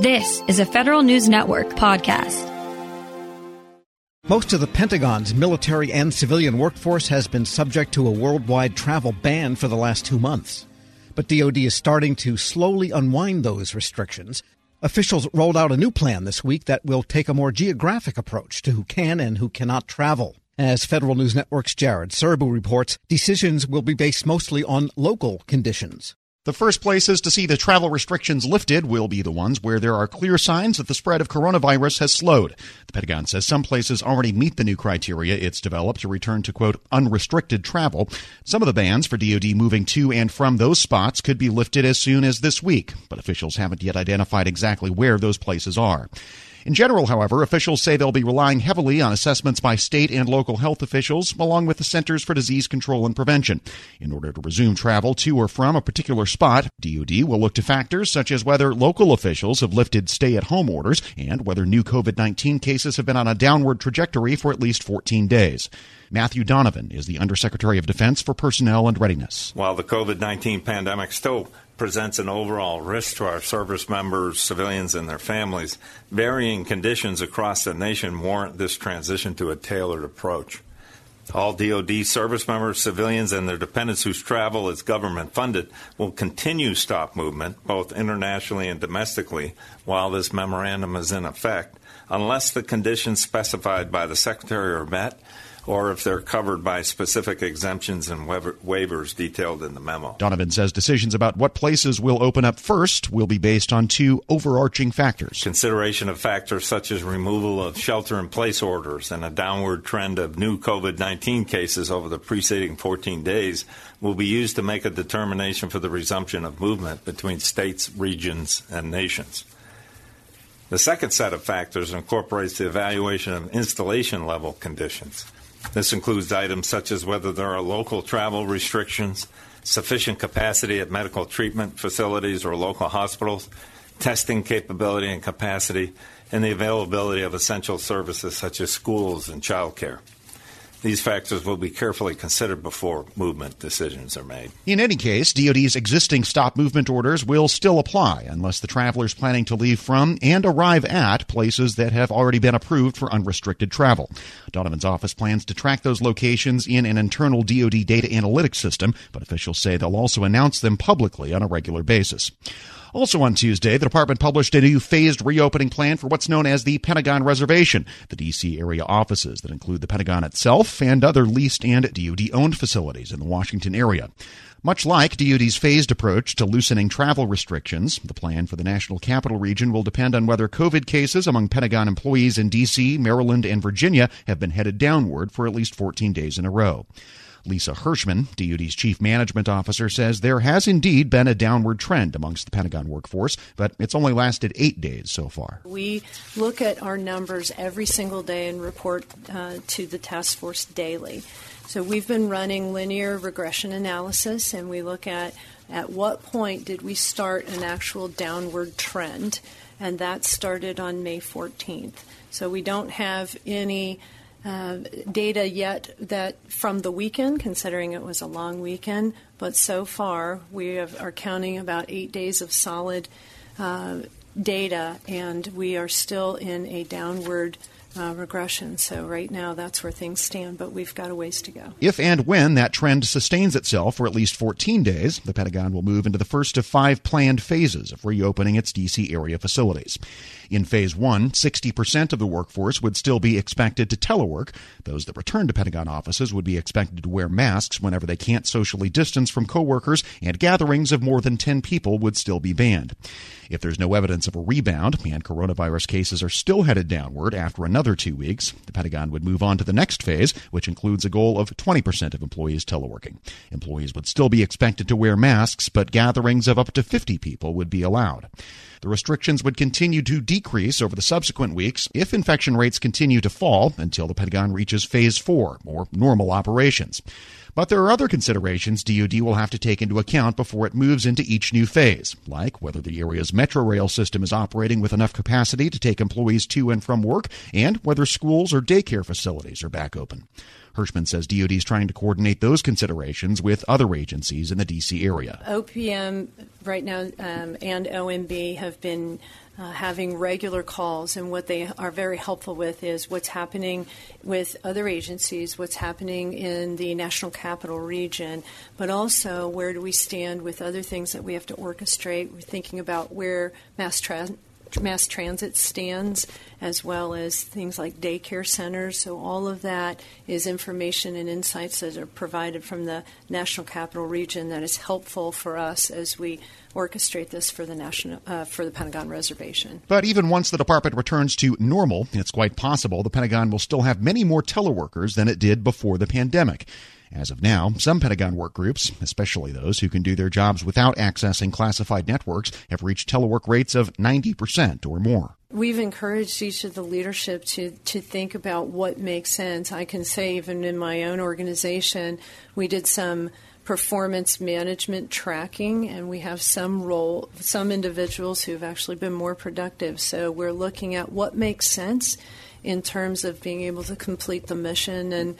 This is a Federal News Network podcast. Most of the Pentagon's military and civilian workforce has been subject to a worldwide travel ban for the last two months. But DoD is starting to slowly unwind those restrictions. Officials rolled out a new plan this week that will take a more geographic approach to who can and who cannot travel. As Federal News Network's Jared Serbu reports, decisions will be based mostly on local conditions. The first places to see the travel restrictions lifted will be the ones where there are clear signs that the spread of coronavirus has slowed. The Pentagon says some places already meet the new criteria it's developed to return to, quote, unrestricted travel. Some of the bans for DoD moving to and from those spots could be lifted as soon as this week, but officials haven't yet identified exactly where those places are. In general, however, officials say they'll be relying heavily on assessments by state and local health officials, along with the Centers for Disease Control and Prevention. In order to resume travel to or from a particular spot, DoD will look to factors such as whether local officials have lifted stay at home orders and whether new COVID 19 cases have been on a downward trajectory for at least 14 days. Matthew Donovan is the Undersecretary of Defense for Personnel and Readiness. While the COVID 19 pandemic still presents an overall risk to our service members, civilians, and their families, varying conditions across the nation warrant this transition to a tailored approach. All DoD service members, civilians, and their dependents whose travel is government funded will continue stop movement, both internationally and domestically, while this memorandum is in effect, unless the conditions specified by the Secretary are met or if they're covered by specific exemptions and waivers detailed in the memo. Donovan says decisions about what places will open up first will be based on two overarching factors consideration of factors such as removal of shelter in place orders and a downward trend of new COVID 19 cases over the preceding 14 days will be used to make a determination for the resumption of movement between states, regions, and nations. The second set of factors incorporates the evaluation of installation level conditions. This includes items such as whether there are local travel restrictions, sufficient capacity at medical treatment facilities or local hospitals, testing capability and capacity, and the availability of essential services such as schools and childcare. These factors will be carefully considered before movement decisions are made. In any case, DoD's existing stop movement orders will still apply unless the travelers planning to leave from and arrive at places that have already been approved for unrestricted travel. Donovan's office plans to track those locations in an internal DoD data analytics system, but officials say they'll also announce them publicly on a regular basis. Also on Tuesday, the department published a new phased reopening plan for what's known as the Pentagon Reservation, the D.C. area offices that include the Pentagon itself and other leased and DoD owned facilities in the Washington area. Much like DoD's phased approach to loosening travel restrictions, the plan for the National Capital Region will depend on whether COVID cases among Pentagon employees in D.C., Maryland, and Virginia have been headed downward for at least 14 days in a row. Lisa Hershman, DoD's chief management officer, says there has indeed been a downward trend amongst the Pentagon workforce, but it's only lasted eight days so far. We look at our numbers every single day and report uh, to the task force daily. So we've been running linear regression analysis, and we look at at what point did we start an actual downward trend, and that started on May 14th. So we don't have any uh, data yet that from the weekend, considering it was a long weekend, but so far we have, are counting about eight days of solid uh, data, and we are still in a downward uh, regression. So right now, that's where things stand, but we've got a ways to go. If and when that trend sustains itself for at least 14 days, the Pentagon will move into the first of five planned phases of reopening its D.C. area facilities. In phase one, 60% of the workforce would still be expected to telework. Those that return to Pentagon offices would be expected to wear masks whenever they can't socially distance from coworkers, and gatherings of more than 10 people would still be banned. If there's no evidence of a rebound and coronavirus cases are still headed downward after another two weeks, the Pentagon would move on to the next phase, which includes a goal of 20% of employees teleworking. Employees would still be expected to wear masks, but gatherings of up to 50 people would be allowed. The restrictions would continue to decrease over the subsequent weeks if infection rates continue to fall until the Pentagon reaches phase four, or normal operations. But there are other considerations DoD will have to take into account before it moves into each new phase, like whether the area's metro rail system is operating with enough capacity to take employees to and from work, and whether schools or daycare facilities are back open. Hershman says DoD is trying to coordinate those considerations with other agencies in the D.C. area. OPM right now um, and OMB have been uh, having regular calls, and what they are very helpful with is what's happening with other agencies, what's happening in the national capital region, but also where do we stand with other things that we have to orchestrate. We're thinking about where mass tra- mass transit stands, as well as things like daycare centers. So, all of that is information and insights that are provided from the National Capital Region that is helpful for us as we orchestrate this for the national uh, for the Pentagon Reservation. But even once the department returns to normal, it's quite possible the Pentagon will still have many more teleworkers than it did before the pandemic. As of now, some Pentagon work groups, especially those who can do their jobs without accessing classified networks, have reached telework rates of 90% or more. We've encouraged each of the leadership to, to think about what makes sense. I can say, even in my own organization, we did some performance management tracking, and we have some role, some individuals who've actually been more productive. So we're looking at what makes sense in terms of being able to complete the mission and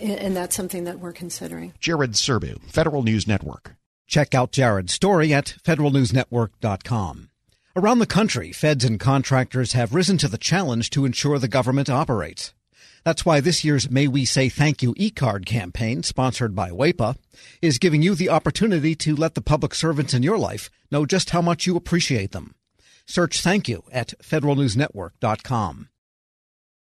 and that's something that we're considering. Jared Serbu, Federal News Network. Check out Jared's story at federalnewsnetwork.com. Around the country, feds and contractors have risen to the challenge to ensure the government operates. That's why this year's May We Say Thank You e-card campaign, sponsored by WEPA, is giving you the opportunity to let the public servants in your life know just how much you appreciate them. Search thank you at federalnewsnetwork.com.